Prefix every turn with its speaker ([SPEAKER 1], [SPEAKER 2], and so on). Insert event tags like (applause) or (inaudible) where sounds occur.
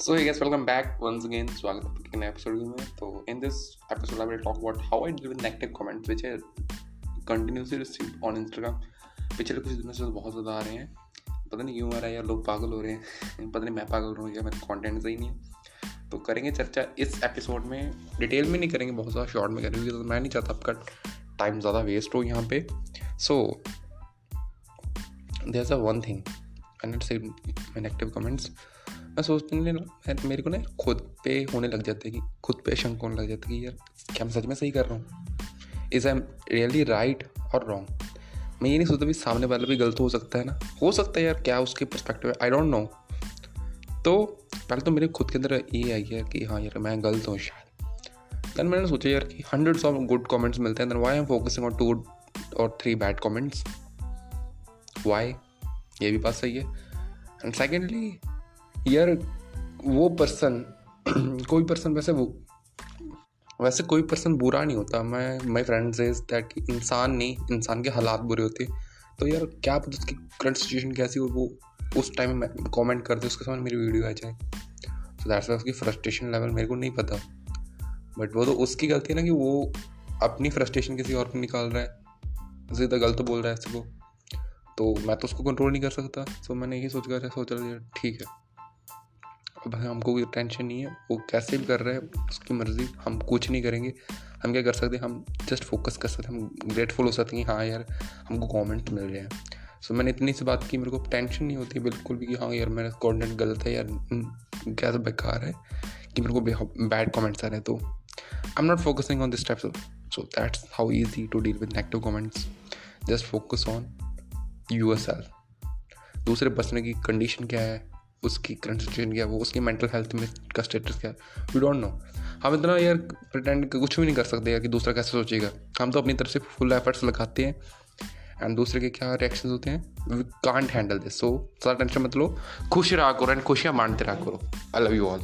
[SPEAKER 1] So hey guys, welcome back once again. स्वागत है आपके नए एपिसोड में। तो in this episode I will talk about how I deal with negative comments which I continuously receive on Instagram पिछले कुछ दिनों से तो बहुत ज़्यादा आ रहे हैं। पता नहीं क्यों आ रहा है यार लोग पागल हो रहे हैं। (laughs) पता नहीं मैं पागल हो हूँ या मेरा कॉन्टेंट सही नहीं है। तो करेंगे चर्चा इस एपिसोड में। डिटेल में नहीं करेंगे बहुत ज़्यादा शॉर्ट में करेंगे क्योंकि तो मैं नहीं चाहता आपका टाइम ज़्यादा वेस्ट हो यहाँ पे। So there a one thing and it's negative comments मैं सोचते नहीं ना मेरे को ना खुद पे होने लग जाते हैं कि खुद पे शंक होने लग जाता है कि यार, क्या मैं सच में सही कर रहा हूँ? Is I am really right और रॉन्ग मैं ये नहीं सोचता भी सामने वाला भी गलत हो सकता है ना। हो सकता है यार, क्या उसके परस्पेक्टिव आई डोंट नो तो पहले तो मेरे खुद के अंदर ये आई है कि हाँ यार, मैं गलत हूँ शायद। देन मैंने सोचा यार कि हंड्रेड्स ऑफ़ गुड कमेंट्स मिलते हैं। Then why am focusing on two और थ्री बैड कमेंट्स वाई ये भी बात सही है। एंड सेकेंडली यार, वो पर्सन (clears throat) कोई पर्सन वैसे वो, वैसे कोई पर्सन बुरा नहीं होता। मैं माई फ्रेंड इज़ दैट इंसान नहीं, इंसान के हालात बुरे होते। तो यार, क्या पता उसकी करंट सिचुएशन कैसी हो, वो, उस टाइम में कमेंट कर दे, उसके सामने मेरी वीडियो आ जाए। तो दैट्स वाई उसकी फ्रस्ट्रेशन लेवल मेरे को नहीं पता। बट वो तो उसकी गलती है ना कि वो अपनी फ्रस्ट्रेशन किसी और को निकाल रहा है। सीधा गलत बोल रहा है इसको। तो मैं तो उसको कंट्रोल नहीं कर सकता। तो मैंने यही सोच कर सोचा, ठीक है। अब हमको कोई टेंशन नहीं है। वो कैसे भी कर रहे हैं, उसकी मर्ज़ी, हम कुछ नहीं करेंगे। हम क्या कर सकते हैं, हम जस्ट फोकस कर सकते हैं। हम ग्रेटफुल हो सकते हैं हाँ यार, हमको कमेंट मिल रहे हैं। सो मैंने इतनी सी बात की, मेरे को टेंशन नहीं होती बिल्कुल भी कि हाँ यार, मेरा कॉन्टेंट गलत है यार क्या बेकार है कि मेरे को बैड कमेंट्स आ रहे हैं। तो I am not focusing on this types so that's how easy to deal with negative comments just focus on your self दूसरे पर्सन की कंडीशन क्या है? उसकी करंट सिचुएशन क्या, वो उसकी मेंटल हेल्थ में का स्टेटस क्या वी डोंट नो हम इतना यार प्रटेंड कुछ भी नहीं कर सकते यार कि दूसरा कैसे सोचेगा। हम तो अपनी तरफ़ से फुल एफर्ट्स लगाते हैं एंड दूसरे के क्या रिएक्शन होते हैं? We can't handle this so सारा टेंशन मत लो। खुश रहा करो एंड खुशियाँ मानते रहा करो। I love you all